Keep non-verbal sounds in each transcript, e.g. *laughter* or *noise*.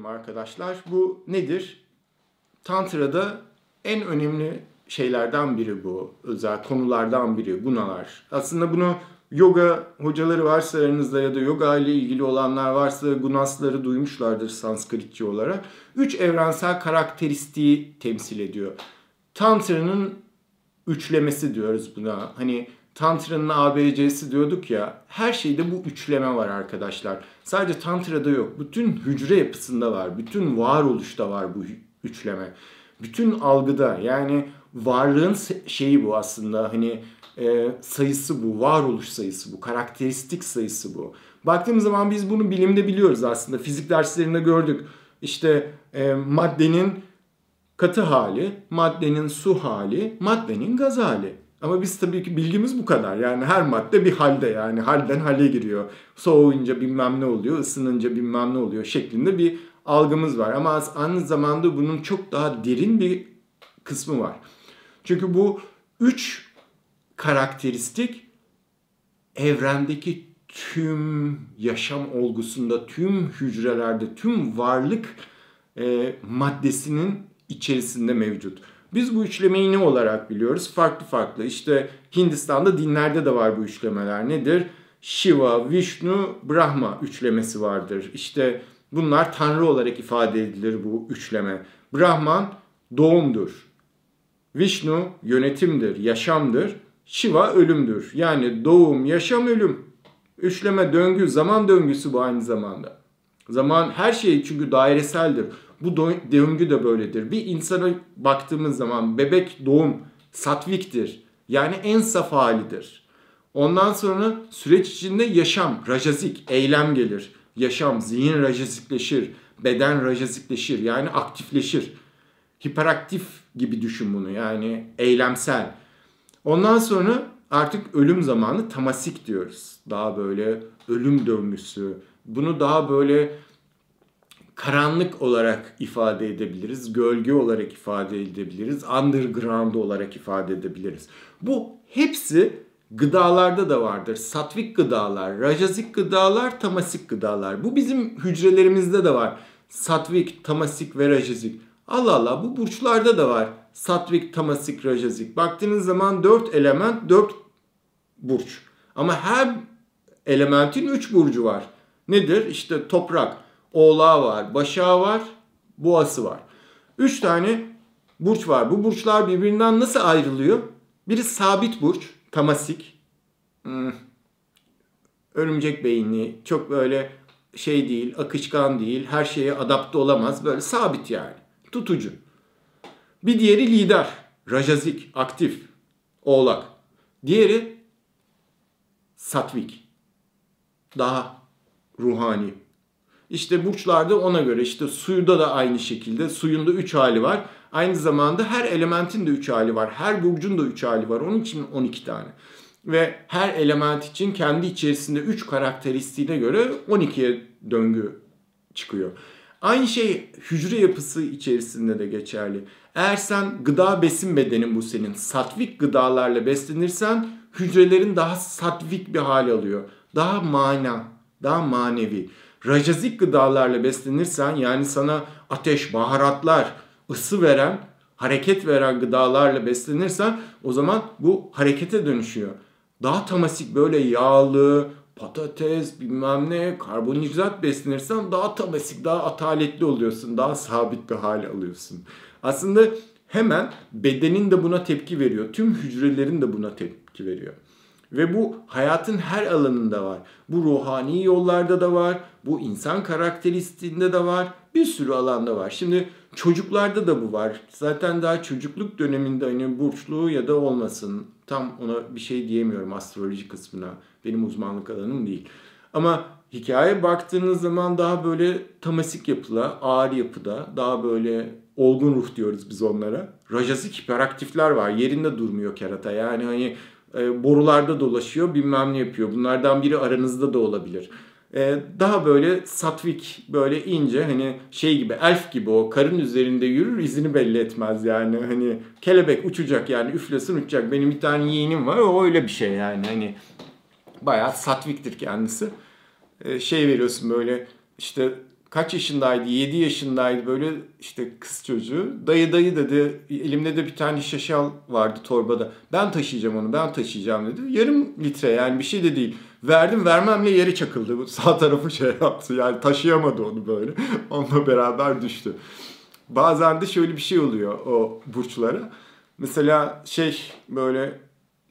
geçelim arkadaşlar. Bu nedir? Tantra'da en önemli şeylerden biri bu. Özel konulardan biri gunalar. Aslında bunu yoga hocaları varsa aranızda ya da yoga ile ilgili olanlar varsa gunasları duymuşlardır Sanskritçi olarak. Üç evrensel karakteristiği temsil ediyor. Tantra'nın üçlemesi diyoruz buna. Hani Tantra'nın ABC'si diyorduk ya. Her şeyde bu üçleme var arkadaşlar. Sadece Tantra'da yok. Bütün hücre yapısında var. Bütün varoluşta var bu üçleme. Bütün algıda yani varlığın şeyi bu aslında. Hani e, sayısı bu, varoluş sayısı bu, karakteristik sayısı bu. Baktığımız zaman biz bunu bilimde biliyoruz aslında. Fizik derslerinde gördük. İşte e, maddenin katı hali, maddenin su hali, maddenin gaz hali. Ama biz tabii ki bilgimiz bu kadar. Yani her madde bir halde yani halden hale giriyor. Soğuyunca bilmem ne oluyor, ısınınca bilmem ne oluyor şeklinde bir algımız var. Ama aynı zamanda bunun çok daha derin bir kısmı var. Çünkü bu üç karakteristik evrendeki tüm yaşam olgusunda, tüm hücrelerde, tüm varlık e, maddesinin içerisinde mevcut. Biz bu üçlemeyi ne olarak biliyoruz? Farklı farklı. İşte Hindistan'da dinlerde de var bu üçlemeler. Nedir? Shiva, Vishnu, Brahma üçlemesi vardır. İşte bunlar tanrı olarak ifade edilir bu üçleme. Brahman doğumdur. Vishnu yönetimdir, yaşamdır. Shiva ölümdür. Yani doğum, yaşam, ölüm. Üçleme döngü, zaman döngüsü bu aynı zamanda. Zaman her şey çünkü daireseldir. Bu döngü de böyledir. Bir insana baktığımız zaman bebek doğum satviktir. Yani en saf halidir. Ondan sonra süreç içinde yaşam, rajazik, eylem gelir. Yaşam, zihin rajazikleşir, beden rajazikleşir yani aktifleşir. Hiperaktif gibi düşün bunu yani eylemsel. Ondan sonra artık ölüm zamanı tamasik diyoruz. Daha böyle ölüm döngüsü. Bunu daha böyle karanlık olarak ifade edebiliriz, gölge olarak ifade edebiliriz, underground olarak ifade edebiliriz. Bu hepsi gıdalarda da vardır. Satvik gıdalar, rajazik gıdalar, tamasik gıdalar. Bu bizim hücrelerimizde de var. Satvik, tamasik ve rajazik. Allah Allah bu burçlarda da var. Satvik, tamasik, rajazik. Baktığınız zaman dört element, dört burç. Ama her elementin üç burcu var. Nedir? İşte toprak, oğlağı var, başağı var, boğası var. Üç tane burç var. Bu burçlar birbirinden nasıl ayrılıyor? Biri sabit burç, tamasik. Hmm. Örümcek beyinli, çok böyle şey değil, akışkan değil, her şeye adapte olamaz. Böyle sabit yani, tutucu. Bir diğeri lider, rajazik, aktif, oğlak. Diğeri satvik, daha ruhani, işte burçlarda ona göre işte suyda da aynı şekilde suyun da 3 hali var. Aynı zamanda her elementin de 3 hali var. Her burcun da 3 hali var. Onun için 12 tane. Ve her element için kendi içerisinde 3 karakteristiğine göre 12'ye döngü çıkıyor. Aynı şey hücre yapısı içerisinde de geçerli. Eğer sen gıda besin bedenin bu senin satvik gıdalarla beslenirsen hücrelerin daha satvik bir hal alıyor. Daha mana, daha manevi rajazik gıdalarla beslenirsen yani sana ateş, baharatlar, ısı veren, hareket veren gıdalarla beslenirsen o zaman bu harekete dönüşüyor. Daha tamasik böyle yağlı, patates bilmem ne karbonhidrat beslenirsen daha tamasik, daha ataletli oluyorsun. Daha sabit bir hal alıyorsun. Aslında hemen bedenin de buna tepki veriyor. Tüm hücrelerin de buna tepki veriyor. Ve bu hayatın her alanında var. Bu ruhani yollarda da var. Bu insan karakteristiğinde de var. Bir sürü alanda var. Şimdi çocuklarda da bu var. Zaten daha çocukluk döneminde hani burçluğu ya da olmasın. Tam ona bir şey diyemiyorum astroloji kısmına. Benim uzmanlık alanım değil. Ama hikaye baktığınız zaman daha böyle tamasik yapıda, ağır yapıda, daha böyle olgun ruh diyoruz biz onlara. Rajasik hiperaktifler var. Yerinde durmuyor kerata. Yani hani e, borularda dolaşıyor bilmem ne yapıyor. Bunlardan biri aranızda da olabilir. E, daha böyle satvik böyle ince hani şey gibi elf gibi o karın üzerinde yürür izini belli etmez yani hani kelebek uçacak yani üflesin uçacak benim bir tane yeğenim var o öyle bir şey yani hani bayağı satviktir kendisi e, şey veriyorsun böyle işte kaç yaşındaydı? 7 yaşındaydı böyle işte kız çocuğu. Dayı dayı dedi. Elimde de bir tane şaşal vardı torbada. Ben taşıyacağım onu ben taşıyacağım dedi. Yarım litre yani bir şey de değil. Verdim vermemle yere çakıldı. Sağ tarafı şey yaptı yani taşıyamadı onu böyle. *laughs* Onunla beraber düştü. Bazen de şöyle bir şey oluyor o burçlara. Mesela şey böyle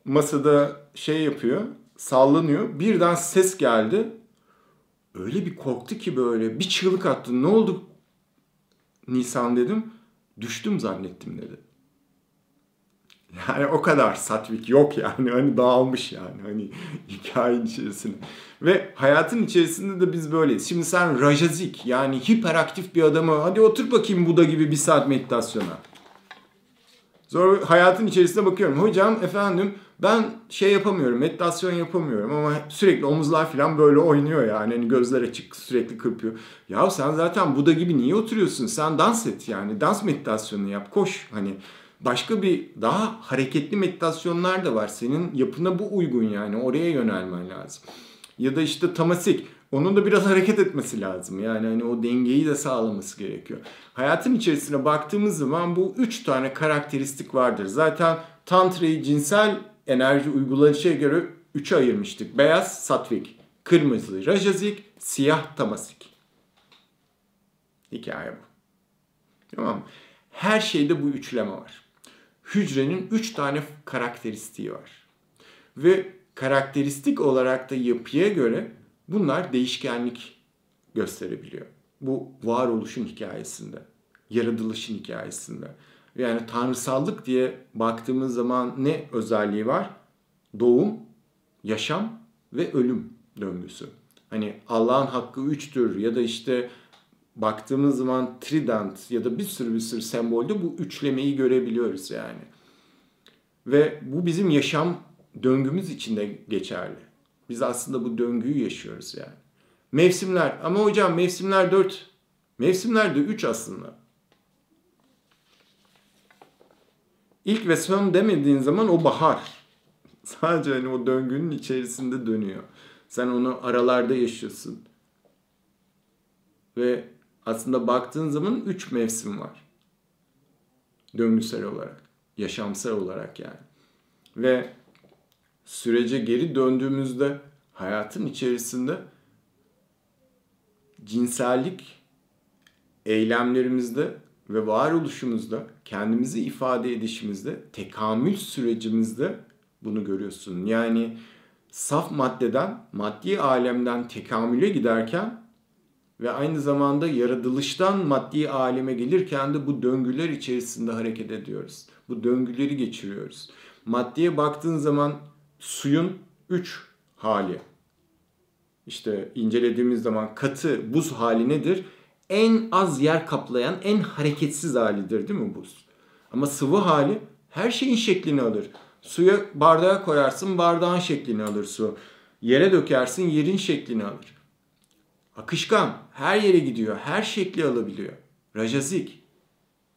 masada şey yapıyor sallanıyor. Birden ses geldi öyle bir korktu ki böyle bir çığlık attı. Ne oldu Nisan dedim. Düştüm zannettim dedi. Yani o kadar satvik yok yani. Hani dağılmış yani hani hikayenin içerisinde. Ve hayatın içerisinde de biz böyleyiz. Şimdi sen rajazik yani hiperaktif bir adamı hadi otur bakayım Buda gibi bir saat meditasyona. Sonra hayatın içerisine bakıyorum. Hocam efendim ben şey yapamıyorum, meditasyon yapamıyorum ama sürekli omuzlar falan böyle oynuyor yani. Hani gözler açık sürekli kırpıyor. Ya sen zaten Buda gibi niye oturuyorsun? Sen dans et yani. Dans meditasyonu yap, koş. Hani başka bir daha hareketli meditasyonlar da var. Senin yapına bu uygun yani. Oraya yönelmen lazım. Ya da işte tamasik. Onun da biraz hareket etmesi lazım. Yani hani o dengeyi de sağlaması gerekiyor. Hayatın içerisine baktığımız zaman bu üç tane karakteristik vardır. Zaten Tantra'yı cinsel enerji uygulanışa göre üçe ayırmıştık. Beyaz, satvik, kırmızı, rajazik, siyah, tamasik. Hikaye bu. Tamam Her şeyde bu üçleme var. Hücrenin üç tane karakteristiği var. Ve karakteristik olarak da yapıya göre bunlar değişkenlik gösterebiliyor. Bu varoluşun hikayesinde, yaratılışın hikayesinde. Yani tanrısallık diye baktığımız zaman ne özelliği var? Doğum, yaşam ve ölüm döngüsü. Hani Allah'ın hakkı üçtür ya da işte baktığımız zaman trident ya da bir sürü bir sürü sembolde bu üçlemeyi görebiliyoruz yani. Ve bu bizim yaşam döngümüz içinde geçerli. Biz aslında bu döngüyü yaşıyoruz yani. Mevsimler ama hocam mevsimler dört. Mevsimler de üç aslında. İlk ve son demediğin zaman o bahar. *laughs* Sadece hani o döngünün içerisinde dönüyor. Sen onu aralarda yaşıyorsun. Ve aslında baktığın zaman üç mevsim var. Döngüsel olarak. Yaşamsal olarak yani. Ve sürece geri döndüğümüzde hayatın içerisinde cinsellik eylemlerimizde ve varoluşumuzda, kendimizi ifade edişimizde, tekamül sürecimizde bunu görüyorsun. Yani saf maddeden, maddi alemden tekamüle giderken ve aynı zamanda yaratılıştan maddi aleme gelirken de bu döngüler içerisinde hareket ediyoruz. Bu döngüleri geçiriyoruz. Maddiye baktığın zaman suyun üç hali. İşte incelediğimiz zaman katı buz hali nedir? en az yer kaplayan en hareketsiz halidir değil mi buz? Ama sıvı hali her şeyin şeklini alır. Suya bardağa koyarsın bardağın şeklini alır su. Yere dökersin yerin şeklini alır. Akışkan her yere gidiyor. Her şekli alabiliyor. Rajazik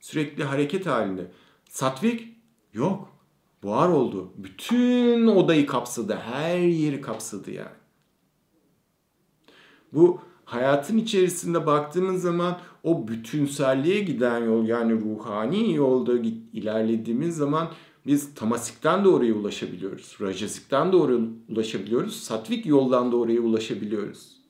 sürekli hareket halinde. Satvik yok. Buhar oldu. Bütün odayı kapsadı. Her yeri kapsadı yani. Bu hayatın içerisinde baktığımız zaman o bütünselliğe giden yol yani ruhani yolda ilerlediğimiz zaman biz tamasikten de oraya ulaşabiliyoruz. Rajasikten de oraya ulaşabiliyoruz. Satvik yoldan da oraya ulaşabiliyoruz.